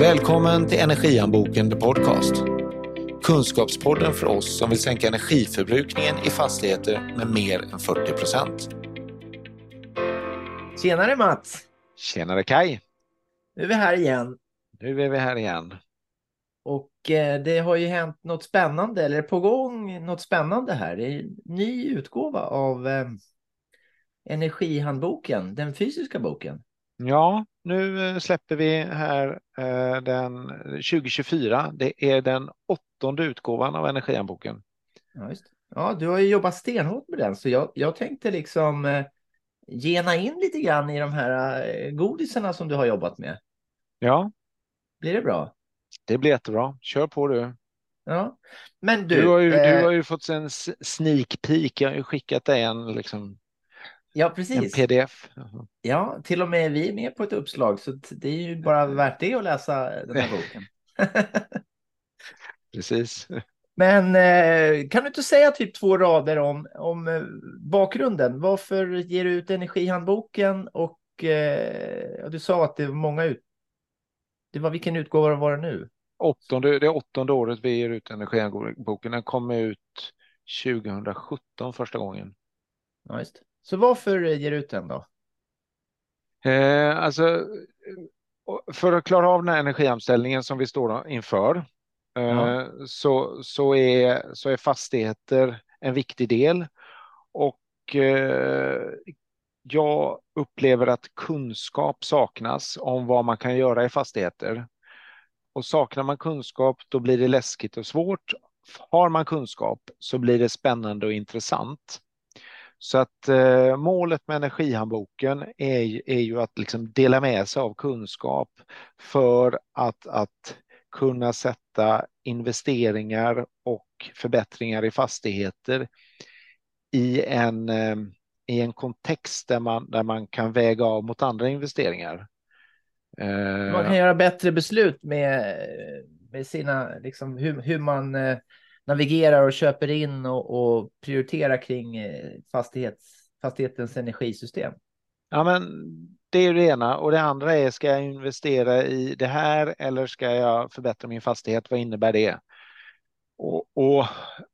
Välkommen till Energianboken The Podcast. Kunskapspodden för oss som vill sänka energiförbrukningen i fastigheter med mer än 40 procent. Tjenare Mats! Tjenare Kai! Nu är vi här igen. Nu är vi här igen. Och eh, det har ju hänt något spännande, eller på gång något spännande här. Det är en ny utgåva av eh, Energihandboken, den fysiska boken. Ja, nu eh, släpper vi här eh, den 2024. Det är den åttonde utgåvan av Energihandboken. Ja, just. ja, du har ju jobbat stenhårt med den, så jag, jag tänkte liksom eh, gena in lite grann i de här eh, godisarna som du har jobbat med. Ja, Blir det bra? det blir jättebra. Kör på du. Ja, men du. Du, har, ju, eh, du har ju fått en sneak peek. Jag har ju skickat dig en, liksom, ja, en precis. pdf. Ja, till och med vi är med på ett uppslag, så det är ju bara värt det att läsa den här boken. Precis. Men eh, kan du inte säga typ två rader om, om eh, bakgrunden? Varför ger du ut Energihandboken? Och eh, du sa att det var många ut... Det var vilken utgåva var det nu? Åttonde, det är åttonde året vi ger ut Energihandboken. Den kom ut 2017 första gången. Ja, just. Så varför ger du ut den då? Eh, alltså, för att klara av den här energiomställningen som vi står inför eh, Ja. så, så, är, så är fastigheter en viktig del. Och eh, jag upplever att kunskap saknas om vad man kan göra i fastigheter. Och saknar man kunskap då blir det läskigt och svårt. Har man kunskap så blir det spännande och intressant. Så att eh, målet med Energihandboken är, ju- är ju att liksom dela med sig av kunskap för att, att kunna sätta investeringar och förbättringar i fastigheter i en, eh, i en kontext där man, där man kan väga av mot andra investeringar. Eh, Man kan göra bättre beslut med, med sina, liksom hur, hur man eh, navigerar och köper in och, och prioriterar kring eh, fastighets, fastighetens energisystem. Ja, men det är det ena och det andra är ska jag investera i det här eller ska jag förbättra min fastighet? Vad innebär det? Och, och,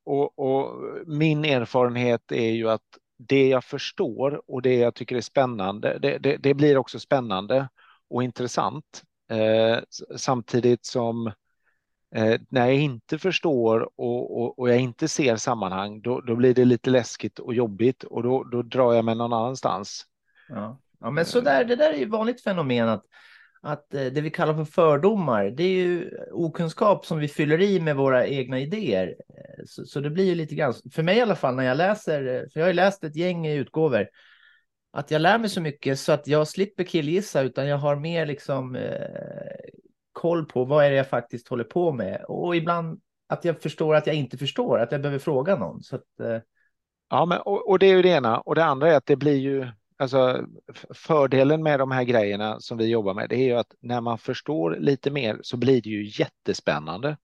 och, och min erfarenhet är ju att det jag förstår och det jag tycker är spännande, det, det, det blir också spännande och intressant eh, samtidigt som eh, när jag inte förstår och, och, och jag inte ser sammanhang, då, då blir det lite läskigt och jobbigt och då, då drar jag mig någon annanstans. Ja, ja men så där, det där är ju vanligt fenomen att, att eh, det vi kallar för fördomar, det är ju okunskap som vi fyller i med våra egna idéer. Eh, Så, så det blir ju lite grann, för mig i alla fall när jag läser, eh, för jag har ju läst ett gäng utgåvor, att jag lär mig så mycket så att jag slipper killgissa utan jag har mer liksom eh, koll på vad är det jag faktiskt håller på med och ibland att jag förstår att jag inte förstår, att jag behöver fråga någon. Så att, eh, Ja, men, och, och det är ju det ena. Och det andra är att det blir ju, alltså fördelen med de här grejerna som vi jobbar med, det är ju att när man förstår lite mer så blir det ju jättespännande.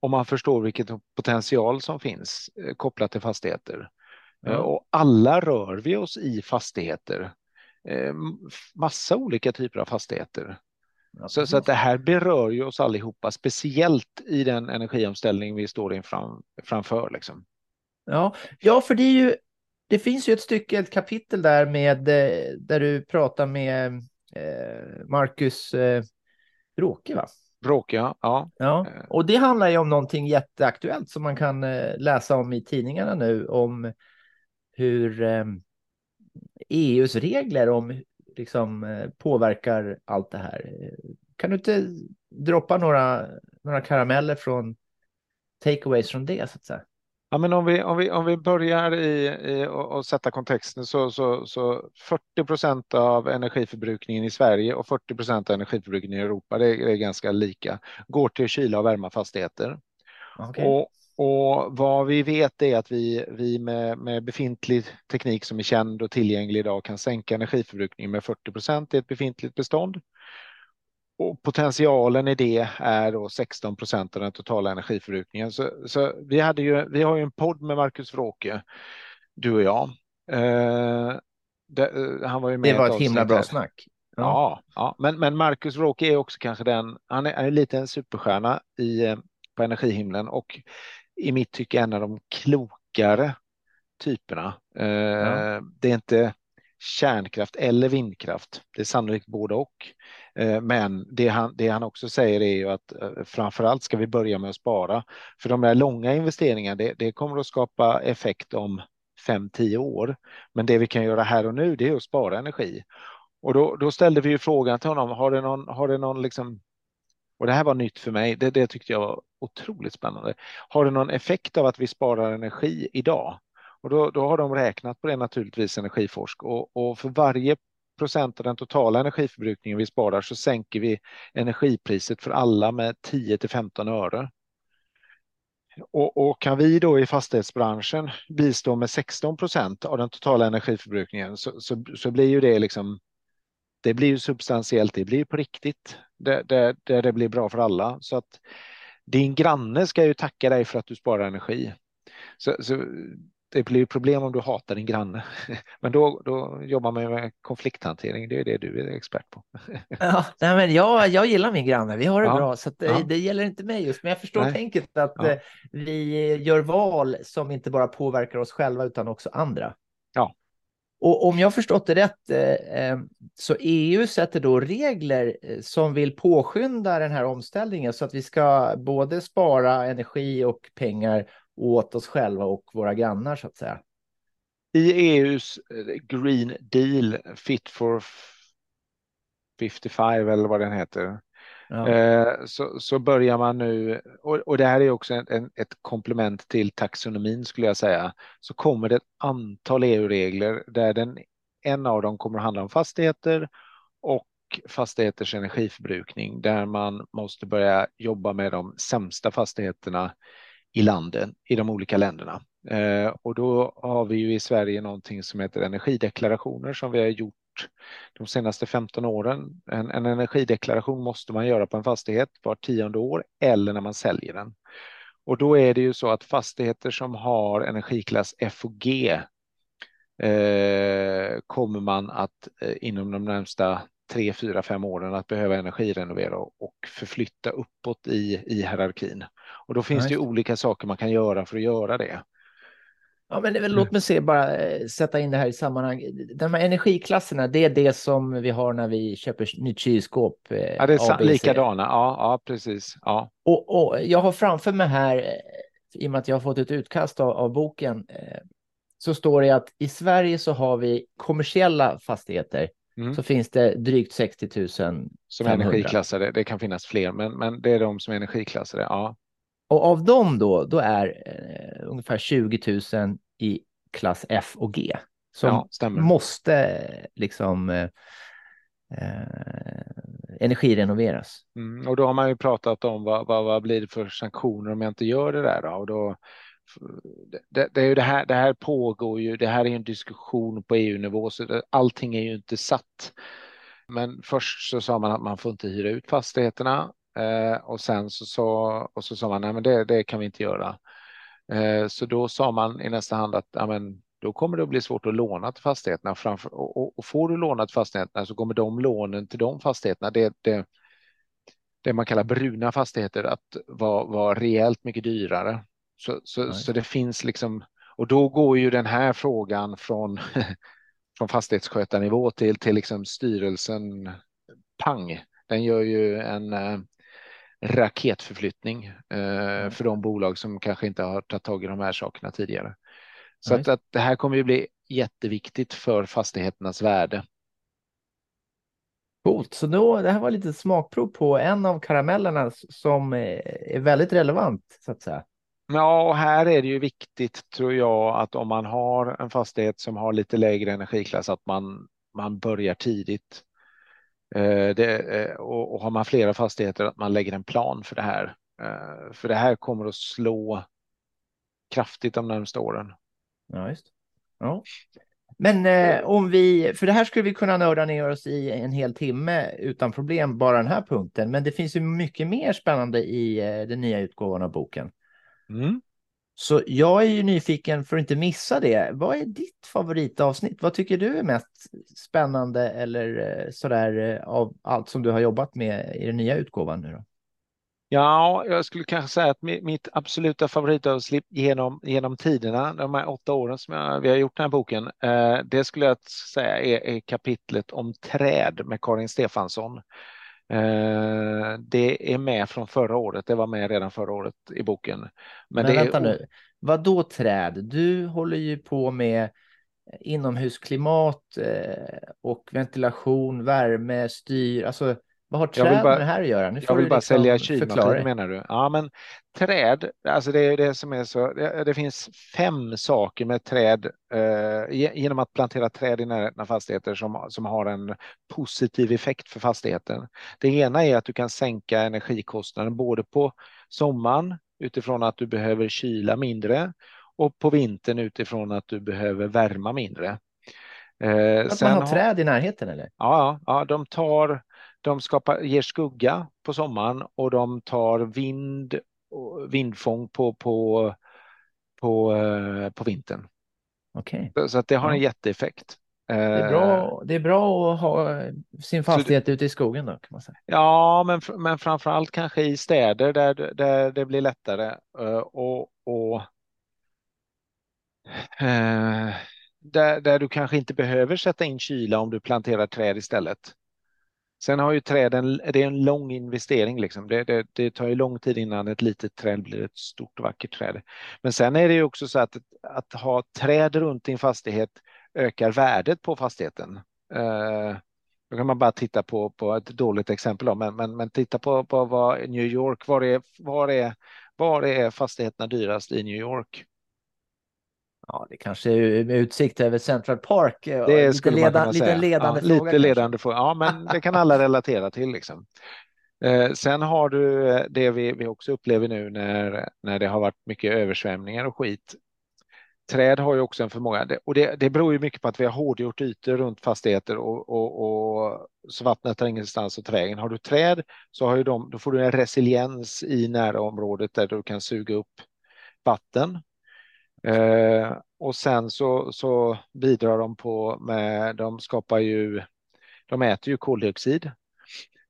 Om man förstår vilket potential som finns eh, kopplat till fastigheter. Eh, Och alla rör vi oss i fastigheter. Eh, Massa olika typer av fastigheter. Ja, Så, så att det här berör ju oss allihopa, speciellt i den energiomställning vi står inför. Framför, liksom. Ja, ja, för det är ju, det finns ju ett stycke, ett kapitel där med, eh, där du pratar med eh, Marcus eh, Bråke, va? Bråkiga, ja. Ja, Eh. och det handlar ju om någonting jätteaktuellt som man kan eh, läsa om i tidningarna nu, om hur eh, EUs regler om liksom eh, påverkar allt det här. Kan du inte droppa några, några karameller från takeaways från det, så att säga? Ja, men om vi, om vi, om vi börjar i, i och, sätta kontexten så, så, så 40 procent av energiförbrukningen i Sverige och 40 procent av energiförbrukningen i Europa, det är, det är ganska lika, går till kyla och värma fastigheter. Okej. Och, och vad vi vet är att vi, vi med, med befintlig teknik som är känd och tillgänglig idag kan sänka energiförbrukningen med 40 procent i ett befintligt bestånd. Och potentialen i det är då 16 procent av den totala energiförbrukningen. Så, så vi, hade ju, vi har ju en podd med Marcus Wråke, du och jag. Eh, det, eh, han var ju med Det var ett himla bra snack. Ja, ja. Men, men Marcus Roque är också kanske den, han är, är lite en superstjärna i, eh, på energihimlen och i mitt tycke en av de klokare typerna. Eh, ja. Det är inte kärnkraft eller vindkraft. Det är sannolikt både och. Eh, men det han, det han också säger är ju att eh, framförallt ska vi börja med att spara. För de där långa investeringarna, det, det kommer att skapa effekt om 5-10 år. Men det vi kan göra här och nu, det är att spara energi. Och då, då ställde vi ju frågan till honom, har det någon, har det någon liksom och det här var nytt för mig. Det, det tyckte jag var otroligt spännande. Har det någon effekt av att vi sparar energi idag? Och då, då har de räknat på det naturligtvis, Energiforsk. Och, och för varje procent av den totala energiförbrukningen vi sparar så sänker vi energipriset för alla med 10 till 15 öre. Och, och, kan vi då i fastighetsbranschen bistå med 16 procent av den totala energiförbrukningen så, så, så, blir ju det liksom det blir substantiellt, det blir på riktigt, där det, det, det blir bra för alla. Så att din granne ska ju tacka dig för att du sparar energi. Så, så det blir problem om du hatar din granne. Men då, då jobbar man med konflikthantering, det är det du är expert på. Ja, nej, men jag, jag gillar min granne, vi har det ja, bra, så det, ja. det, gäller inte mig just, men jag förstår nej. tänket att ja. Eh, vi gör val som inte bara påverkar oss själva utan också andra. Ja. Och om jag förstått det rätt eh, eh, så EU sätter då regler eh, som vill påskynda den här omställningen så att vi ska både spara energi och pengar åt oss själva och våra grannar så att säga. I EUs Green Deal Fit for 55 eller vad den heter. Ja. Eh, så, så börjar man nu, och, och det här är också en, en, ett komplement till taxonomin skulle jag säga, så kommer det ett antal EU-regler där den, en av dem kommer att handla om fastigheter och fastigheters energiförbrukning där man måste börja jobba med de sämsta fastigheterna i landen, i de olika länderna. Eh, och då har vi ju i Sverige någonting som heter energideklarationer som vi har gjort de senaste 15 åren. En, en energideklaration måste man göra på en fastighet var tionde år eller när man säljer den. Och då är det ju så att fastigheter som har energiklass F och G eh, kommer man att eh, inom de närmsta tre, fyra, fem åren att behöva energirenovera och förflytta uppåt i, i hierarkin. Och då finns nice. det olika saker man kan göra för att göra det. Ja, men väl, låt mig se, bara eh, sätta in det här i sammanhang. De här energiklasserna, det är det som vi har när vi köper nytt kylskåp. Eh, ja, det är likadana. Ja, ja precis. Ja. Och, och, jag har framför mig här, eh, i och med att jag har fått ett utkast av, av boken, så står det att i Sverige så har vi kommersiella fastigheter mm. så finns det drygt 60 000 som energiklassade. Det kan finnas fler, men, men det är de som är energiklassade. Ja. Och av dem då, då är eh, ungefär 20 000 i klass F och G som ja, måste liksom eh, eh, energirenoveras. Mm, och då har man ju pratat om vad, vad, vad blir det för sanktioner om jag inte gör det där då? Och då det, det, är ju det, här, det här pågår ju, det här är en diskussion på EU-nivå så det, allting är ju inte satt. Men först så sa man att man får inte hyra ut fastigheterna eh, och sen så, så, och så sa man nej men det, det kan vi inte göra. Eh, så då sa man i nästa hand att ja, men, då kommer det att bli svårt att låna till fastigheterna. Framför, och, och får du låna till fastigheterna så kommer de lånen till de fastigheterna, det, det, det man kallar bruna fastigheter, att vara, vara rejält mycket dyrare. Så, så, så det finns liksom, och då går ju den här frågan från, från fastighetsskötarnivå till, till liksom styrelsen pang. Den gör ju en äh, raketförflyttning äh, för de bolag som kanske inte har tagit tag i de här sakerna tidigare. Så att, att det här kommer ju bli jätteviktigt för fastigheternas värde. Coolt, så då, det här var lite smakprov på en av karamellerna som är väldigt relevant så att säga. Ja, och här är det ju viktigt tror jag att om man har en fastighet som har lite lägre energiklass att man, man börjar tidigt. Eh, det, eh, och, och, har man flera fastigheter att man lägger en plan för det här. Eh, för det här kommer att slå kraftigt de närmsta åren. Ja, just. Ja. Men eh, om vi, för det här skulle vi kunna nörda ner oss i en hel timme utan problem, bara den här punkten. Men det finns ju mycket mer spännande i eh, den nya utgåvan av boken. Mm. Så jag är ju nyfiken för att inte missa det. Vad är ditt favoritavsnitt? Vad tycker du är mest spännande eller eh, sådär eh, av allt som du har jobbat med i den nya utgåvan nu då? Ja, jag skulle kanske säga att mitt absoluta favoritavsnitt genom, genom tiderna, de här åtta åren som jag, vi har gjort den här boken, eh, det skulle jag säga är, är, kapitlet om träd med Karin Stefansson. Eh, det är med från förra året, det var med redan förra året i boken. Men, Men vänta är... nu, vad då träd? Du håller ju på med inomhusklimat eh, och ventilation, värme, styr, alltså vad har träd bara, med det här att göra? Nu jag vill bara liksom sälja kylmaskin menar du? Ja, men träd, alltså det är det som är så. Det, det finns fem saker med träd eh, genom att plantera träd i närheten av fastigheter som, som har en positiv effekt för fastigheten. Det ena är att du kan sänka energikostnaden både på sommaren utifrån att du behöver kyla mindre och på vintern utifrån att du behöver värma mindre. Eh, att man har träd i närheten eller? Ja, ja, de tar de skapar, ger skugga på sommaren och de tar vind, vindfång på, på, på, eh, på vintern. Okay. Så, så att det har en jätteeffekt. Det är, bra, det är bra att ha sin fastighet det, ute i skogen då kan man säga. Ja, men, men framför allt kanske i städer där, där det blir lättare eh, och, och eh, där, där du kanske inte behöver sätta in kyla om du planterar träd istället. Sen har ju träden, det är en lång investering liksom. Det, det, det, tar ju lång tid innan ett litet träd blir ett stort och vackert träd. Men sen är det ju också så att, att ha träd runt din fastighet ökar värdet på fastigheten. Eh, då kan man bara titta på, på ett dåligt exempel, då, men, men, men titta på, på vad New York, var är, var, är, var är fastigheterna dyrast i New York? Ja, det kanske är med utsikt över Central Park. Det skulle lite, leda, lite ledande ja. Lite ledande fråga. Ja, men det kan alla relatera till. Liksom. Eh, sen har du eh, det vi, vi också upplever nu när, när det har varit mycket översvämningar och skit. Träd har ju också en förmåga och det, det beror ju mycket på att vi har hårdgjort ytor runt fastigheter och, och, och så vattnet har ingenstans att ta vägen. Har du träd så har ju de, då får du en resiliens i närområdet där du kan suga upp vatten Eh, och sen så, så bidrar de på med, de skapar ju, de äter ju koldioxid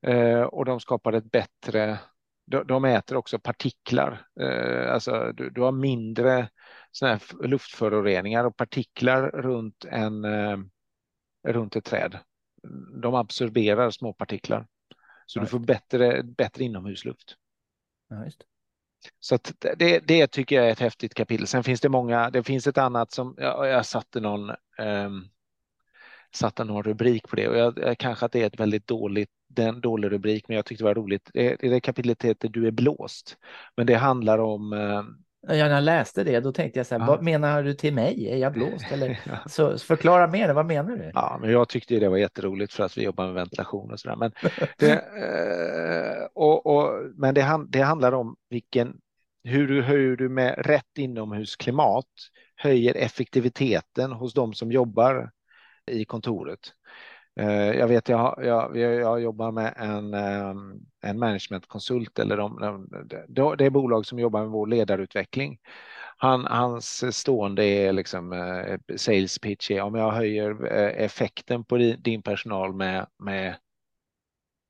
eh, och de skapar ett bättre, de, de äter också partiklar. Eh, alltså du, du, har mindre såna luftföroreningar och partiklar runt, en, eh, runt ett träd. De absorberar små partiklar. Så ja, du får bättre, bättre inomhusluft. Ja, just. Så det, det tycker jag är ett häftigt kapitel. Sen finns det många, det finns ett annat som jag, jag satte någon um, satte någon rubrik på det och jag, jag, kanske att det är ett väldigt dåligt, den dålig rubrik, men jag tyckte det var roligt. Det, det kapitlet heter Du är blåst, men det handlar om ehm, när jag läste det, då tänkte jag så här, ja. vad menar du till mig? Är jag blåst? Eller, så förklara mer, vad menar du? Ja, men jag tyckte det var jätteroligt för att vi jobbar med ventilation och så där. Men det, eh, och, och, men det, det handlar om vilken, hur du, hur du med rätt inomhusklimat höjer effektiviteten hos de som jobbar i kontoret. Eh, jag vet, jag, jag, jag jobbar med en, ehm, en managementkonsult eller de, de, det är bolag som jobbar med vår ledarutveckling. Han, hans stående är liksom eh, sales pitch är om jag höjer eh, effekten på din personal med, med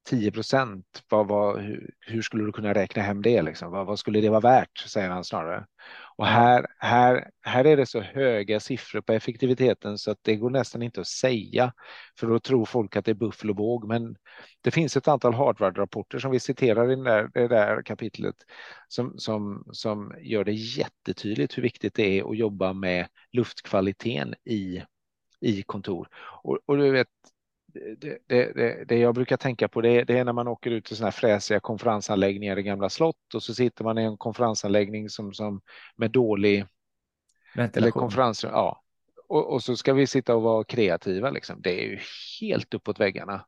10 procent, hur, hur, skulle du kunna räkna hem det? Liksom? Vad, vad, skulle det vara värt, säger han snarare. Och här, här, här är det så höga siffror på effektiviteten så att det går nästan inte att säga, för då tror folk att det är buffel och båg. Men det finns ett antal Harvard-rapporter som vi citerar i det där, det där kapitlet som, som, som gör det jättetydligt hur viktigt det är att jobba med luftkvaliteten i, i kontor. Och, och du vet, det, det, det, jag brukar tänka på det, det är när man åker ut till sådana här fräsiga konferensanläggningar i gamla slott och så sitter man i en konferensanläggning som, som med dålig Ventilation. eller konferens, ja. Och, och, så ska vi sitta och vara kreativa liksom. Det är ju helt uppåt väggarna.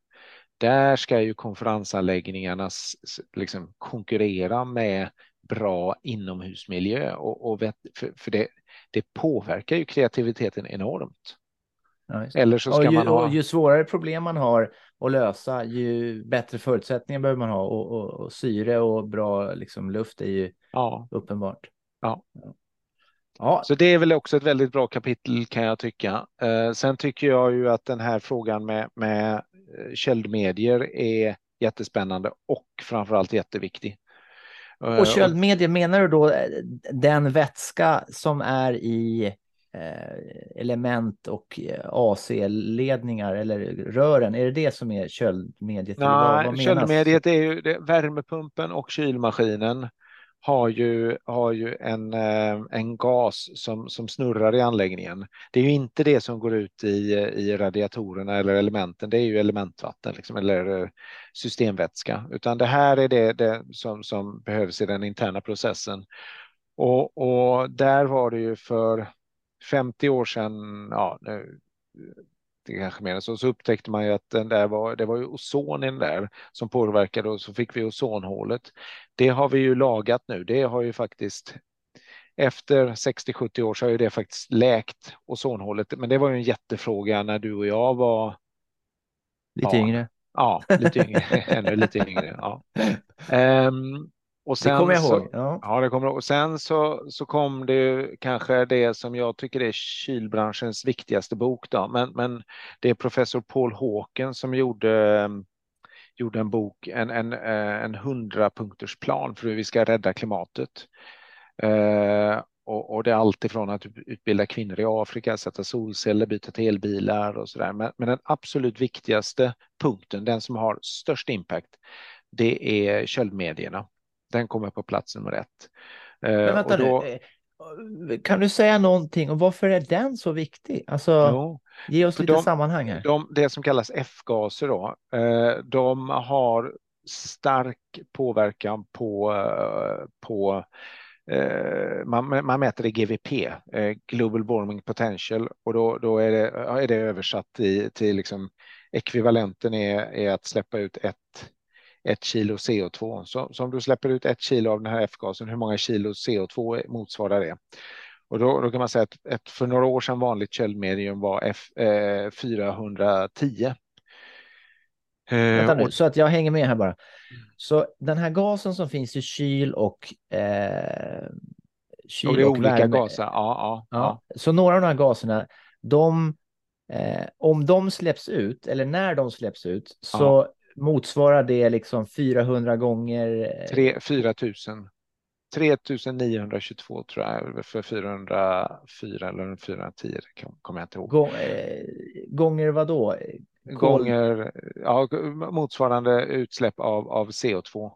Där ska ju konferensanläggningarna liksom konkurrera med bra inomhusmiljö och, och för, för det, det påverkar ju kreativiteten enormt. Ja, Eller så ska ju, man ha... ju svårare problem man har att lösa, ju bättre förutsättningar behöver man ha och, och, och syre och bra liksom, luft är ju ja. uppenbart. Ja. Ja. Så det är väl också ett väldigt bra kapitel kan jag tycka. Eh, sen tycker jag ju att den här frågan med, med eh, köldmedier är jättespännande och framförallt jätteviktig. Och eh, köldmedier, menar du då eh, den vätska som är i element och eh, AC-ledningar eller rören? Är det det som är köldmediet? Nej, köldmediet är ju det, värmepumpen och kylmaskinen har ju, har ju en, eh, en gas som, som snurrar i anläggningen. Det är ju inte det som går ut i, i radiatorerna eller elementen, det är ju elementvatten liksom, eller systemvätska, utan det här är det, det som, som behövs i den interna processen. Och, och där var det ju för 50 år sedan, ja, det kanske mer så, så upptäckte man ju att den där var, det var ju ozon i den där som påverkade och så fick vi ozonhålet. Det har vi ju lagat nu. Det har ju faktiskt efter 60-70 år så har ju det faktiskt läkt ozonhålet. Men det var ju en jättefråga när du och jag var lite ja, yngre. Ja, lite yngre, ännu lite yngre. Ja. Um, och sen det kommer jag ihåg. Ja. ja, det kommer Och sen så, så kom det kanske det som jag tycker är kylbranschens viktigaste bok. Då. Men, men det är professor Paul Hawken som gjorde, gjorde en bok, en, en, eh, en hundrapunktsplan för hur vi ska rädda klimatet. Uh, och, och, det är allt ifrån att utbilda kvinnor i Afrika, sätta solceller, byta till elbilar och sådär. Men, men den absolut viktigaste punkten, den som har störst impact, det är köldmedierna. Den kommer på plats nummer ett. Eh, Men vänta då... nu. Eh, kan du säga någonting om varför är den så viktig? Alltså, jo, ge oss lite de, sammanhang här. De, det som kallas F-gaser då, eh, de har stark påverkan på, på man, man mäter det GVP, Global Warming Potential, och då, då är, det, är det översatt i, till liksom ekvivalenten är, är att släppa ut ett ett kilo CO2. Så, så om du släpper ut ett kilo av den här F-gasen, hur många kilo CO2 motsvarar det? Och då, då kan man säga att ett, för några år sedan vanligt köldmedium var F, eh, 410. Eh, nu, och... så att jag hänger med här bara. Så den här gasen som finns i kyl och eh, kyl och, det är och olika värme. gaser. Ja, ja, ja, ja. Så några av de här gaserna, de, eh, om de släpps ut eller när de släpps ut så motsvarar det liksom 400 gånger? 3, 4 000. 3922 tror jag för 404 eller 410 kommer jag inte ihåg. Gång, eh, gånger vad då? Gånger ja, motsvarande utsläpp av, av CO2.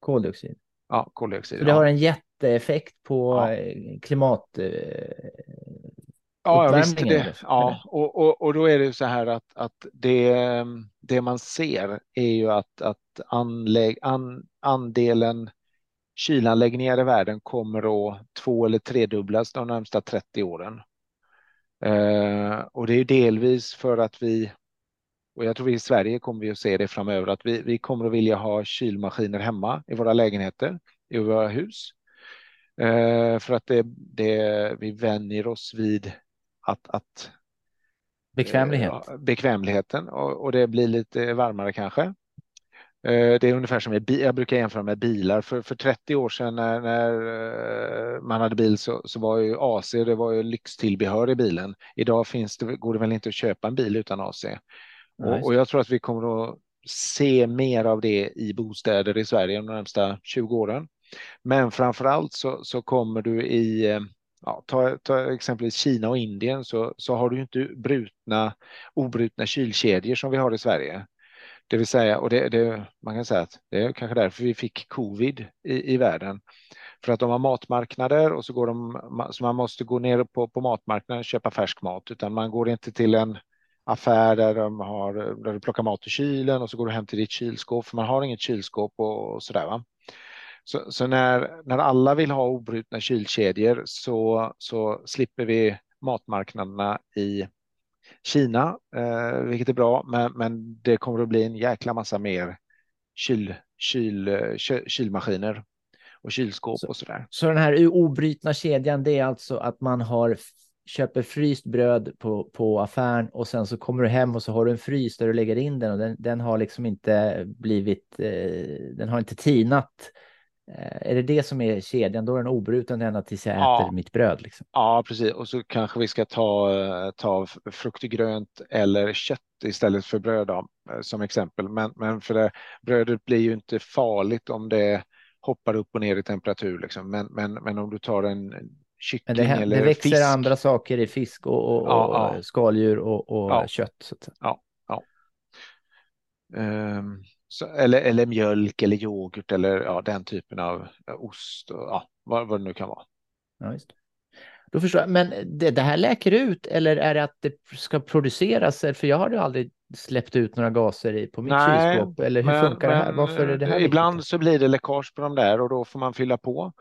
Koldioxid. Ja, koldioxid. Så det ja. har en jätteeffekt på ja. Eh, klimat. Ja, visst det. Ja, och, och, och då är det så här att, att det, det man ser är ju att, att anlägg, an, andelen kylanläggningar i världen kommer att två eller tredubblas de närmsta 30 åren. Eh, och det är delvis för att vi, och jag tror vi i Sverige kommer vi att se det framöver, att vi, vi kommer att vilja ha kylmaskiner hemma i våra lägenheter, i våra hus. Eh, för att det, det, vi vänjer oss vid att, att Bekvämlighet. Eh, bekvämligheten och, och, det blir lite varmare kanske. Eh, det är ungefär som med, jag brukar jämföra med bilar. För, för 30 år sedan när, när eh, man hade bil så, så, var ju AC det var ju lyxtillbehör i bilen. Idag finns det, går det väl inte att köpa en bil utan AC. Och, och, jag tror att vi kommer att se mer av det i bostäder i Sverige de närmsta 20 åren. Men framför allt så, så kommer du i ja, ta, ta exempelvis Kina och Indien så, så har du inte brutna, obrutna kylkedjor som vi har i Sverige. Det vill säga, och det, det, man kan säga att det är kanske därför vi fick covid i, i världen. För att de har matmarknader och så går de, så man måste gå ner på, på matmarknaden och köpa färsk mat, utan man går inte till en affär där, de har, där du plockar mat i kylen och så går du hem till ditt kylskåp, för man har inget kylskåp och, och sådär. Va? Så, så, när, när alla vill ha obrutna kylkedjor så, så slipper vi matmarknaderna i Kina, eh, vilket är bra, men, men det kommer att bli en jäkla massa mer kyl, kyl, kyl kylmaskiner och kylskåp så, och sådär. Så den här obrutna kedjan, det är alltså att man har köper fryst bröd på, på affären och sen så kommer du hem och så har du en frys där du lägger in den och den, den har liksom inte blivit, eh, den har inte tinat är det det som är kedjan, då är den obruten ända tills jag ja. äter mitt bröd. Liksom. Ja, precis. Och så kanske vi ska ta, ta frukt och grönt eller kött istället för bröd då, som exempel. Men, men för det, brödet blir ju inte farligt om det hoppar upp och ner i temperatur. Liksom. Men, men, men om du tar en kyckling det, eller Det växer fisk. andra saker i fisk och, och, ja, och skaldjur och, och ja. kött. Ja, ja. Um, så, eller, eller mjölk eller yoghurt eller ja, den typen av ost och ja, vad, vad det nu kan vara. Ja, just. Då förstår jag. Men det, det här läker ut eller är det att det ska produceras? För jag har ju aldrig släppt ut några gaser i, på mitt Nej, kylskåp. Eller hur men, funkar det här? Varför är det här Ibland viktigt? så blir det läckage på de där och då får man fylla på.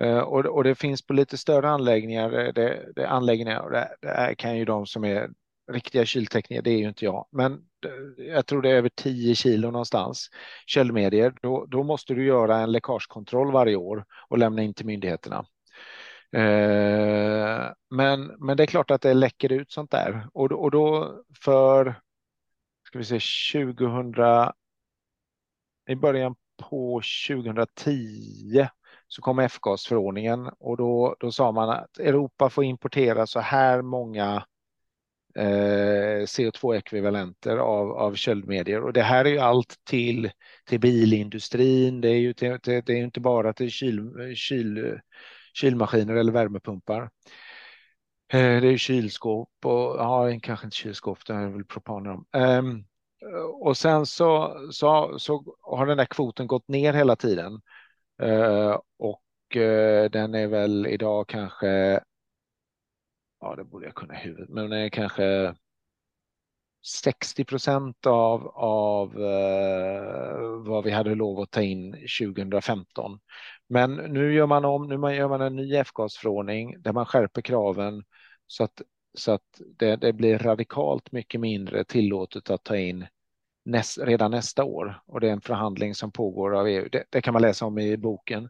Uh, och, och det finns på lite större anläggningar, det, det anläggningar det, det kan ju de som är riktiga kyltekniker, det är ju inte jag, men eh, jag tror det är över 10 kilo någonstans köldmedier, då, då måste du göra en läckagekontroll varje år och lämna in till myndigheterna. Eh, men, men det är klart att det läcker ut sånt där. Och, och då för ska vi se 2000 i början på 2010 så kom F-gasförordningen. Och då, då sa man att Europa får importera så här många Eh, CO2-ekvivalenter av, av köldmedier. Och det här är ju allt till, till bilindustrin, det är ju till, till, det är inte bara till kyl, kyl, kylmaskiner eller värmepumpar. Eh, det är kylskåp och ja, kanske inte kylskåp, det är väl propaner om. Um, och sen så, så, så har den där kvoten gått ner hela tiden. Uh, och uh, den är väl idag kanske ja det borde jag kunna i huvudet, men det är kanske 60 procent av, av eh, vad vi hade lov att ta in 2015. Men nu gör man om, nu gör man en ny F-gasförordning där man skärper kraven så att, så att det, det blir radikalt mycket mindre tillåtet att ta in näst, redan nästa år. Och det är en förhandling som pågår av EU. Det, det kan man läsa om i boken.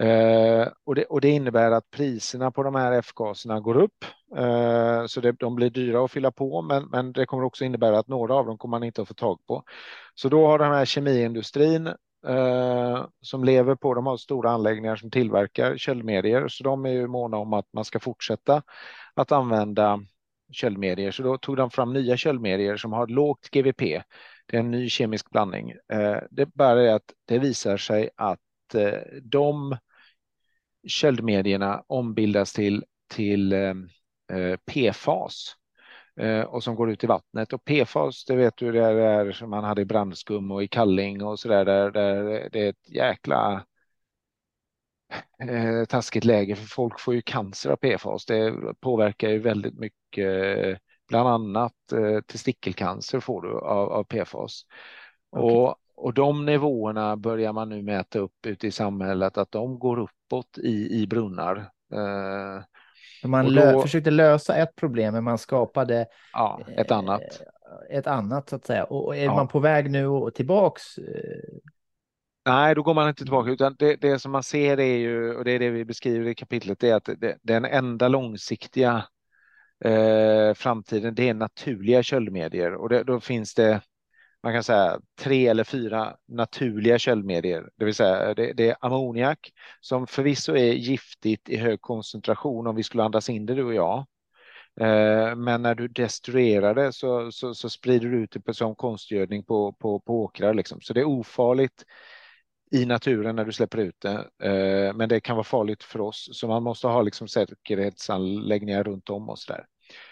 Eh, och, det, och, det, innebär att priserna på de här F-gaserna går upp. Eh, så det, de blir dyra att fylla på, men, men, det kommer också innebära att några av dem kommer man inte att få tag på. Så då har den här kemiindustrin eh, som lever på, de har stora anläggningar som tillverkar köldmedier, så de är ju måna om att man ska fortsätta att använda köldmedier. Så då tog de fram nya köldmedier som har lågt GVP. Det är en ny kemisk blandning. Eh, det bara är att det visar sig att eh, de köldmedierna ombildas till, till eh, eh PFAS eh, och som går ut i vattnet. Och PFAS, det vet du, det är som man hade i brandskum och i kalling och så där, där, där det är ett jäkla eh, taskigt läge för folk får ju cancer av PFAS. Det påverkar ju väldigt mycket, bland annat eh, testikelcancer får du av, av PFAS. Okay. Och och de nivåerna börjar man nu mäta upp ute i samhället, att de går uppåt i, i brunnar. Eh, man då, lö försökte lösa ett problem, men man skapade ja, ett annat. Eh, ett annat så att säga. Och är ja. man på väg nu och tillbaks? Eh... Nej, då går man inte tillbaka, utan det, det, som man ser är ju, och det är det vi beskriver i kapitlet, det är att det, den enda långsiktiga eh, framtiden, det är naturliga köldmedier och det, då finns det man kan säga tre eller fyra naturliga köldmedier, det vill säga det, det, är ammoniak som förvisso är giftigt i hög koncentration om vi skulle andas in det du och jag. Eh, men när du destruerar det så, så, så sprider du ut det som konstgödning på, på, på åkrar. Liksom. Så det är ofarligt i naturen när du släpper ut det. Eh, men det kan vara farligt för oss, så man måste ha liksom säkerhetsanläggningar runt om oss där.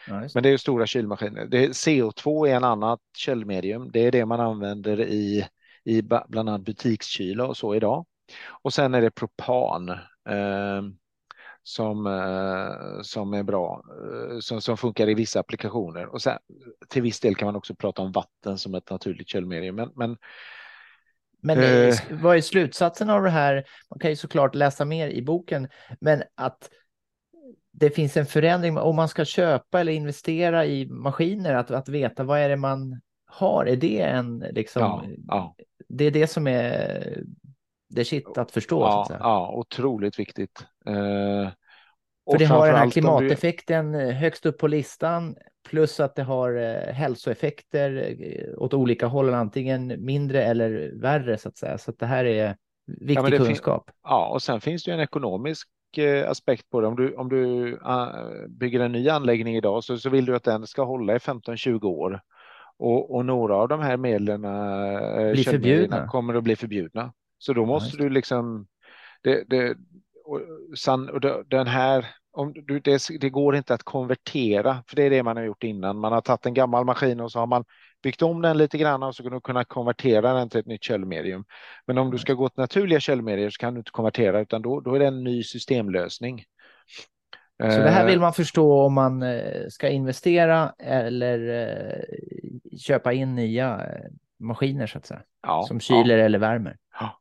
Ja, Men det är ju stora kylmaskiner. Det, CO2 är en annat köldmedium. Det är det man använder i, i bland annat butikskyla och så idag. Och sen är det propan eh, som, eh, som är bra, eh, som, som funkar i vissa applikationer. Och sen, till viss del kan man också prata om vatten som ett naturligt köldmedium. Men, men men eh, vad är slutsatsen av det här? Man kan ju såklart läsa mer i boken, men att det finns en förändring om man ska köpa eller investera i maskiner, att, att veta vad är det man har. Är det en liksom? Ja, ja. Det är det som är det shit att förstå. Ja, att ja otroligt viktigt. Eh, För det har den här klimateffekten du... högst upp på listan, plus att det har eh, hälsoeffekter eh, åt olika håll, antingen mindre eller värre så att säga. Så att det här är Viktig ja, kunskap. Ja, och sen finns det ju en ekonomisk eh, aspekt på det. Om du, om du uh, bygger en ny anläggning idag så, så vill du att den ska hålla i 15-20 år. Och, och, några av de här medlen förbjudna. kommer att bli förbjudna. Så då måste ja, du liksom... Det, det, och, san, och den här om du, det, det, går inte att konvertera, för det är det man har gjort innan. Man har tagit en gammal maskin och så har man byggt om den lite grann och så kan du kunna konvertera den till ett nytt köldmedium. Men om du ska gå till naturliga köldmedier så kan du inte konvertera utan då, då är det en ny systemlösning. Så det här vill eh, man förstå om man eh, ska investera eller eh, köpa in nya maskiner så att säga. Ja, som kyler ja. eller värmer. Ja,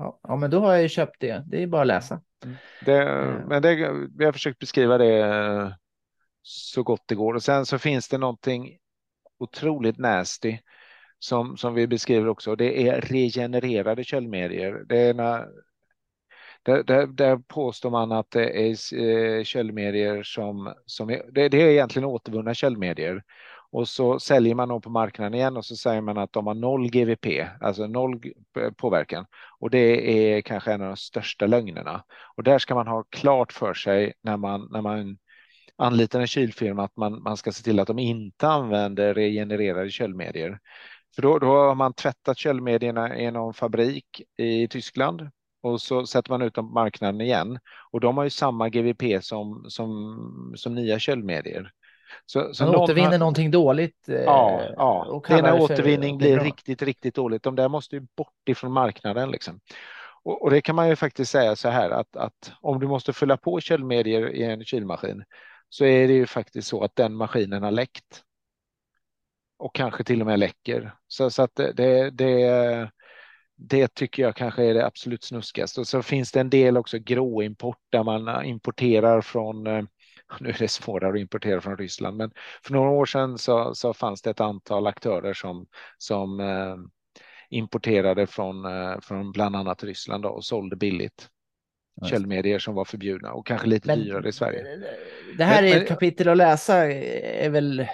ja. Ja, men då har jag ju köpt det. Det är bara att läsa. Mm. Det, men det, vi har försökt beskriva det så gott det går och sen så finns det någonting otroligt nasty som, som vi beskriver också. Det är regenererade köldmedier. Det är när, där, där, där, påstår man att det är eh, köldmedier som, som är, det, det, är egentligen återvunna köldmedier. Och så säljer man dem på marknaden igen och så säger man att de har noll GVP, alltså noll påverkan. Och det är kanske en av de största lögnerna. Och där ska man ha klart för sig när man, när man anlitar en kylfirma att man, man ska se till att de inte använder regenererade köldmedier. För då, då har man tvättat köldmedierna i någon fabrik i Tyskland och så sätter man ut dem på marknaden igen. Och de har ju samma GVP som, som, som nya köldmedier. Så, så man återvinner har... någonting dåligt. Eh, ja, ja. Och det när återvinning blir bra. riktigt, riktigt dåligt. De där måste ju bort ifrån marknaden. Liksom. Och, och, det kan man ju faktiskt säga så här att, att om du måste fylla på köldmedier i en kylmaskin så är det ju faktiskt så att den maskinen har läckt. Och kanske till och med läcker. Så, så att det, det, det tycker jag kanske är det absolut snuskigaste. Och så finns det en del också gråimport där man importerar från eh, nu är det svårare att importera från Ryssland, men för några år sedan så, så fanns det ett antal aktörer som, som eh, importerade från, eh, från bland annat Ryssland och sålde billigt källmedier som var förbjudna och kanske lite men, dyrare i Sverige. Det här men, är ett kapitel att läsa är väl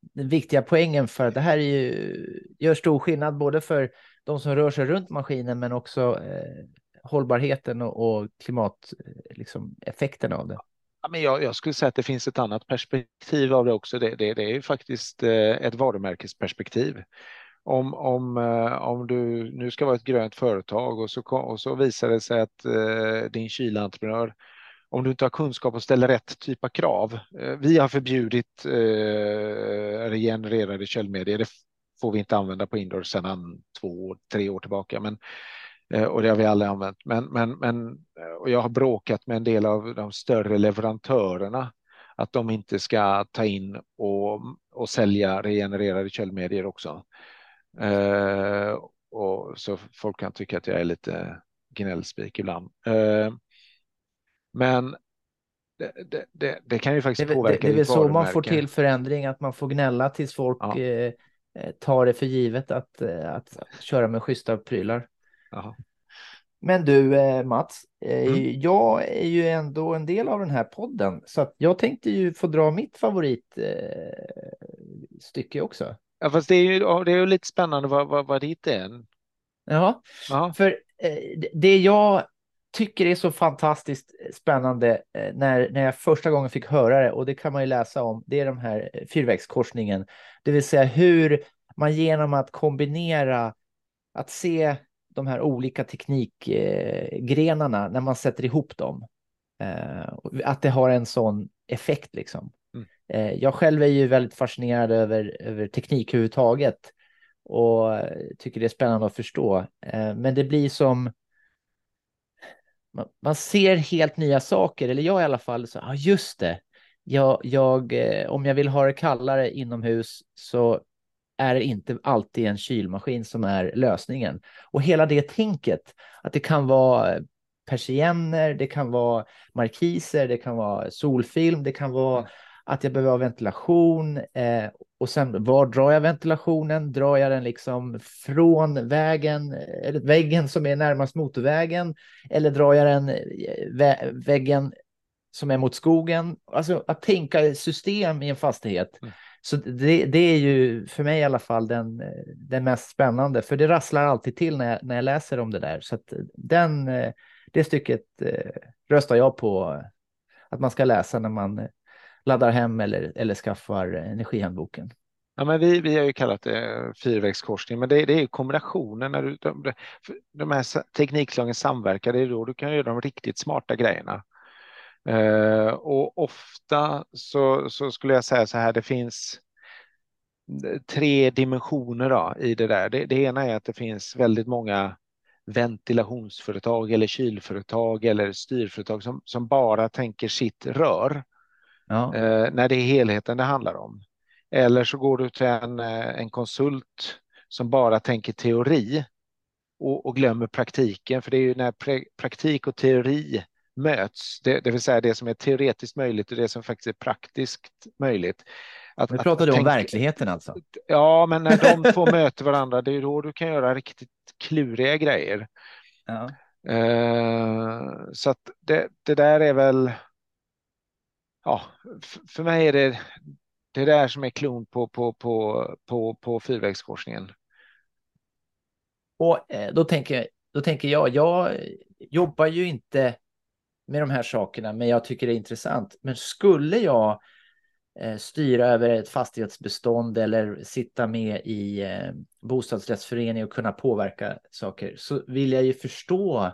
den viktiga poängen för att det här är ju, gör stor skillnad både för de som rör sig runt maskinen men också eh, hållbarheten och, och klimateffekterna liksom, av det. Ja, men jag, jag, skulle säga att det finns ett annat perspektiv av det också. Det, det, det är ju faktiskt eh, ett varumärkesperspektiv om, om, eh, om du nu ska vara ett grönt företag och så, och så visar det sig att eh, din kylentreprenör om du inte har kunskap och ställer rätt typ av krav. Vi har förbjudit eh, regenererade källmedier. Det får vi inte använda på indoor sedan två, tre år tillbaka. Men, och det har vi aldrig använt. Men, men, men och jag har bråkat med en del av de större leverantörerna att de inte ska ta in och, och sälja regenererade köldmedier också. Eh, och så folk kan tycka att jag är lite gnällspik ibland. Eh, men det, det, det, det, kan ju faktiskt det, påverka Det, är väl så man får till förändring, att man får gnälla tills folk ja. eh, eh tar det för givet att, eh, att köra med schyssta prylar. Aha. Men du eh, Mats, mm. jag är ju ändå en del av den här podden, så jag tänkte ju få dra mitt favoritstycke också. Ja, fast det är ju, det är ju lite spännande vad, vad, vad ditt är. Ja, för eh, det jag tycker är så fantastiskt spännande eh, när, när jag första gången fick höra det, och det kan man ju läsa om, det är de här eh, fyrvägskorsningen. Det vill säga hur man genom att kombinera, att se de här olika teknikgrenarna när man sätter ihop dem, eh, att det har en sån effekt liksom. Eh, jag själv är ju väldigt fascinerad över, över teknik överhuvudtaget och tycker det är spännande att förstå. Eh, men det blir som man ser helt nya saker, eller jag i alla fall, så, ja just det, jag, jag, om jag vill ha det kallare inomhus så är det inte alltid en kylmaskin som är lösningen. Och hela det tänket, att det kan vara eh, persienner, det kan vara markiser, det kan vara solfilm, det kan vara att jag behöver ha ventilation eh, och sen var drar jag ventilationen? Drar jag den liksom från vägen eller väggen som är närmast motorvägen eller drar jag den eh, vä väggen som är mot skogen? Alltså att tänka system i en fastighet mm så det, det, är ju för mig i alla fall den, den mest spännande, för det rasslar alltid till när jag, när jag läser om det där. Så att den, det stycket eh, röstar jag på eh, att man ska läsa när man laddar hem eller, eller skaffar energihandboken. Ja, men vi, vi har ju kallat det fyrvägskorsning, men det, det är kombinationen när du, de, de här teknikslagen samverkar, det är då du kan göra de riktigt smarta grejerna. Uh, och ofta så, så, skulle jag säga så här, det finns tre dimensioner då, i det där. Det, det, ena är att det finns väldigt många ventilationsföretag eller kylföretag eller styrföretag som, som bara tänker sitt rör. Ja. Uh, när det är helheten det handlar om. Eller så går du till en, eh, en konsult som bara tänker teori och, och glömmer praktiken. För det är ju när praktik och teori möts, det, det, vill säga det som är teoretiskt möjligt och det som faktiskt är praktiskt möjligt. Att, nu pratar du om verkligheten alltså? Ja, men när de två möter varandra, det är då du kan göra riktigt kluriga grejer. Ja. Uh, så att det, det där är väl, ja, för mig är det det är det här som är klon på, på, på, på, på fyrvägskorsningen. Och eh, då tänker, då tänker jag, jag jobbar ju inte med de här sakerna, men jag tycker det är intressant. Men skulle jag eh, styra över ett fastighetsbestånd eller sitta med i eh, bostadsrättsförening och kunna påverka saker så vill jag ju förstå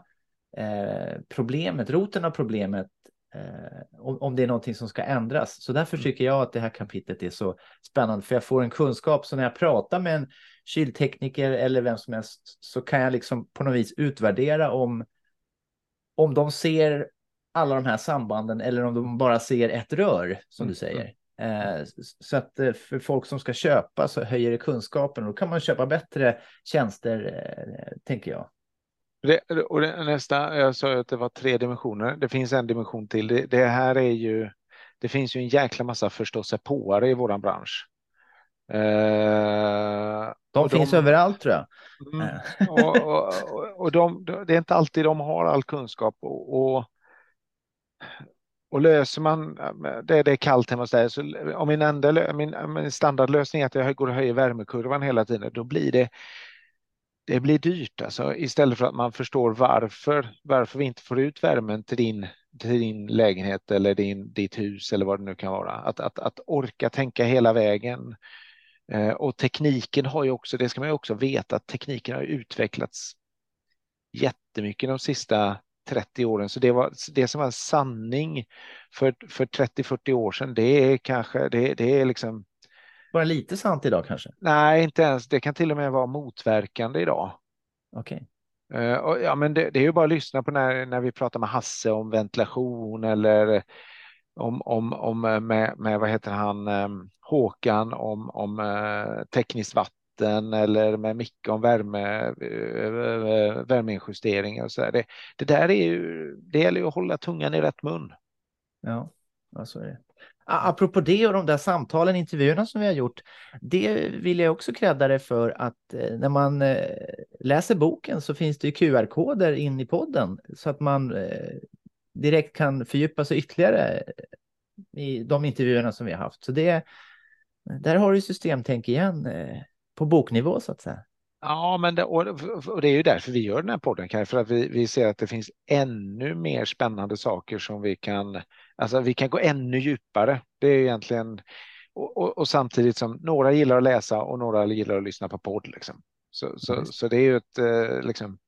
problemet, roten av problemet eh, om, om det är någonting som ska ändras. Så därför mm. tycker jag att det här kapitlet är så spännande, för jag får en kunskap. Så när jag pratar med en kyltekniker eller vem som helst så kan jag liksom på något vis utvärdera om, om de ser alla de här sambanden eller om de bara ser ett rör, som du mm, säger. Mm. Eh, så att eh, för folk som ska köpa så höjer det kunskapen och då kan man köpa bättre tjänster, eh, tänker jag. Det, och det, nästa, jag sa att det var tre dimensioner. Det finns en dimension till. Det, det här är ju, det finns ju en jäkla massa förståsigpåare i våran bransch. Eh, de finns de, överallt tror jag. Mm, och, och, och de, det är inte alltid de har all kunskap och, och, löser man det, det är kallt hemma hos dig, så om min, enda, min, min standardlösning är att jag går och höjer värmekurvan hela tiden, då blir det det blir dyrt alltså, istället för att man förstår varför, varför vi inte får ut värmen till din, till din lägenhet eller din, ditt hus eller vad det nu kan vara. Att, att, att orka tänka hela vägen. Eh, och tekniken har ju också, det ska man ju också veta, att tekniken har utvecklats jättemycket de sista 30 åren. Så det, var, det som var en sanning för, för 30-40 år sedan, det är kanske, det, det är liksom bara lite sant idag kanske? Nej, inte ens. Det kan till och med vara motverkande idag. Okej. Okay. Uh, eh, ja, men det, det, är ju bara att lyssna på när, när vi pratar med Hasse om ventilation eller om, om, om eh, med, med vad heter han, um, Håkan om, om uh, tekniskt vatten eller med Micke om värme, eh, värmeinjusteringar och så där. Det, det där är ju, det gäller ju att hålla tungan i rätt mun. Ja, ja så är det. Apropå det och de där samtalen, intervjuerna som vi har gjort, det vill jag också krädda dig för att eh, när man eh, läser boken så finns det QR-koder in i podden så att man direkt kan fördjupa sig ytterligare i de intervjuerna som vi har haft. Så det, där har du systemtänk igen på boknivå så att säga. Ja, men det, och det är ju därför vi gör den här podden, för att vi, vi ser att det finns ännu mer spännande saker som vi kan, alltså vi kan gå ännu djupare. Det är egentligen, och, och, och samtidigt som några gillar att läsa och några gillar att lyssna på podd. Liksom. Så, så, mm. så det är ju ett, eh, liksom,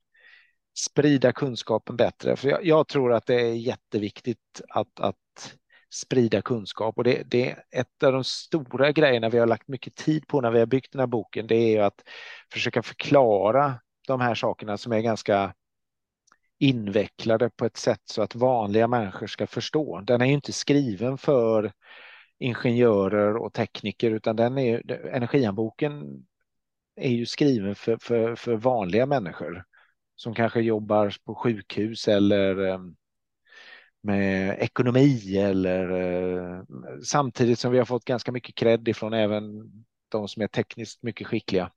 sprida kunskapen bättre. För jag, jag, tror att det är jätteviktigt att, att sprida kunskap och det, det, är ett av de stora grejerna vi har lagt mycket tid på när vi har byggt den här boken. Det är ju att försöka förklara de här sakerna som är ganska invecklade på ett sätt så att vanliga människor ska förstå. Den är ju inte skriven för ingenjörer och tekniker utan den är, energihandboken är ju skriven för, för, för vanliga människor som kanske jobbar på sjukhus eller ehm, med ekonomi eller eh, samtidigt som vi har fått ganska mycket cred ifrån även de som är tekniskt mycket skickliga.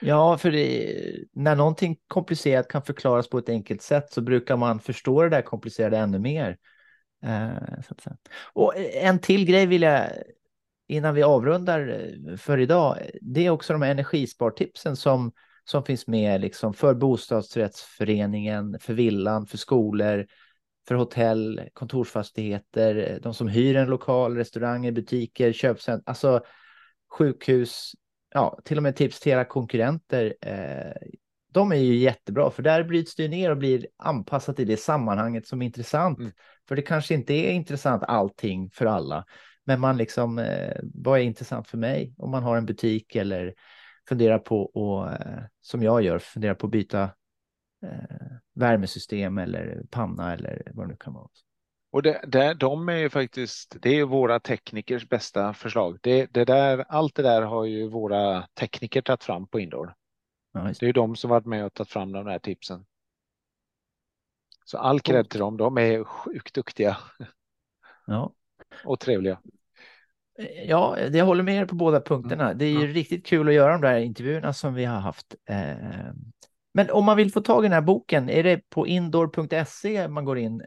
Ja, för det, när någonting komplicerat kan förklaras på ett enkelt sätt så brukar man förstå det där komplicerade ännu mer. Eh, och en till grej vill jag innan vi avrundar eh, för idag, det är också de här energispartipsen som, som finns med liksom för bostadsrättsföreningen, för villan, för skolor, för hotell, kontorsfastigheter, de som hyr en lokal, restauranger, butiker, köpcentrum, alltså sjukhus, ja, till och med tips till era konkurrenter. Eh, de är ju jättebra, för där bryts det ner och blir anpassat i det sammanhanget som är intressant. Mm. För det kanske inte är intressant allting för alla, men man liksom, eh, vad är intressant för mig om man har en butik eller funderar på, och, eh, som jag gör, funderar på att byta eh, värmesystem eller panna eller vad det nu kan vara. Och det, det, de är ju faktiskt, det är våra teknikers bästa förslag. Det, det där, allt det där har ju våra tekniker tagit fram på Indoor. Ja, det är ju de som varit med och tagit fram de här tipsen. Så all cred till dem, de är sjukt duktiga. Ja. Och trevliga. Ja, jag håller med er på båda punkterna. Mm. Det är ju ja. riktigt kul att göra de där intervjuerna som vi har haft. Eh, men om man vill få tag i den här boken, är det på indoor.se man går in?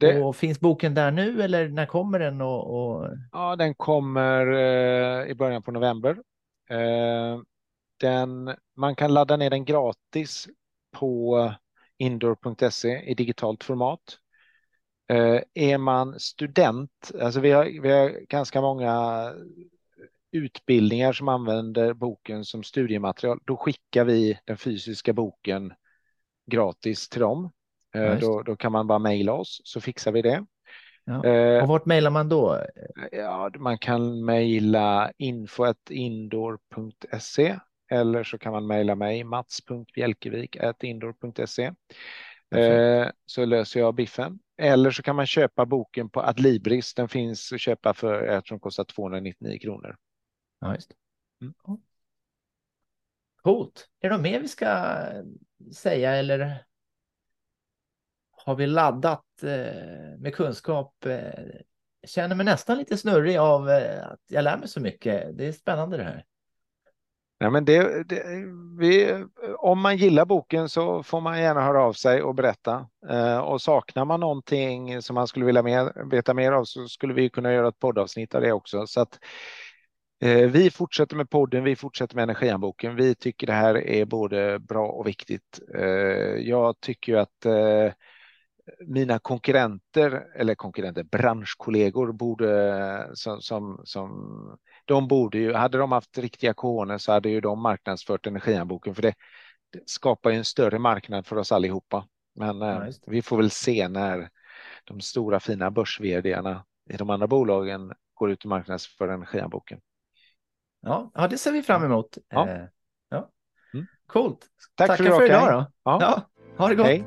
Det... Och finns boken där nu eller när kommer den? Och, och... Ja, den kommer eh, i början på november. Eh, den, man kan ladda ner den gratis på indoor.se i digitalt format. Eh, är man student, alltså vi har, vi har ganska många utbildningar som använder boken som studiematerial, då skickar vi den fysiska boken gratis till dem. Eh, ja, då, då, kan man bara mejla oss så fixar vi det. Ja. Eh, och vart mejlar man då? Ja, man kan mejla info.indoor.se eller så kan man mejla mig mats.bjelkevik.indoor.se eh, så löser jag biffen. Eller så kan man köpa boken på Adlibris. Den finns att köpa för, jag tror den kostar 299 kronor. Ja, just mm. Coolt. Är det något mer vi ska säga eller har vi laddat eh, med kunskap? Eh, känner mig nästan lite snurrig av eh, att jag lär mig så mycket. Det är spännande det här. Ja, men det, det, vi, om man gillar boken så får man gärna höra av sig och berätta. Eh, och saknar man någonting som man skulle vilja mer, veta mer av så skulle vi kunna göra ett poddavsnitt av det också. Så att, vi fortsätter med podden, vi fortsätter med energianboken. Vi tycker det här är både bra och viktigt. Eh, jag tycker att eh, mina konkurrenter, eller konkurrenter, branschkollegor borde som, som, som de borde ju, hade de haft riktiga koner så hade ju de marknadsfört energianboken för det, det skapar ju en större marknad för oss allihopa. Men eh, vi får väl se när de stora fina börs i de andra bolagen går ut och marknadsför energianboken. Ja, ja, det ser vi fram emot. Ja. Eh, ja. Mm. Coolt. Tack Tackar för, för idag då. Ja. ja. ha det gott. Hej.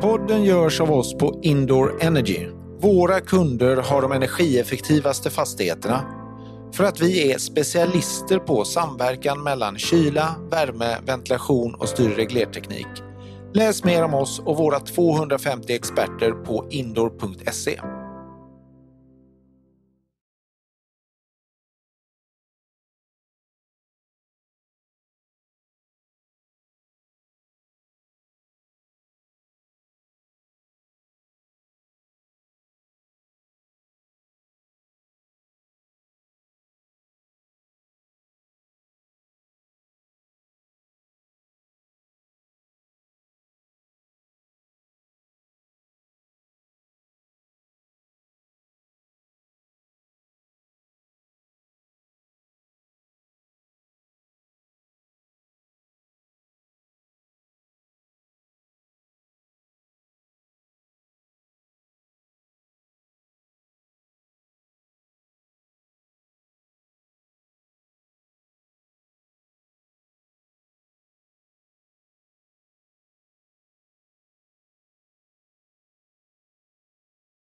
Podden görs av oss på Indoor Energy. Våra kunder har de energieffektivaste fastigheterna för att vi är specialister på samverkan mellan kyla, värme, ventilation och styrreglerteknik. Läs mer om oss och våra 250 experter på indoor.se.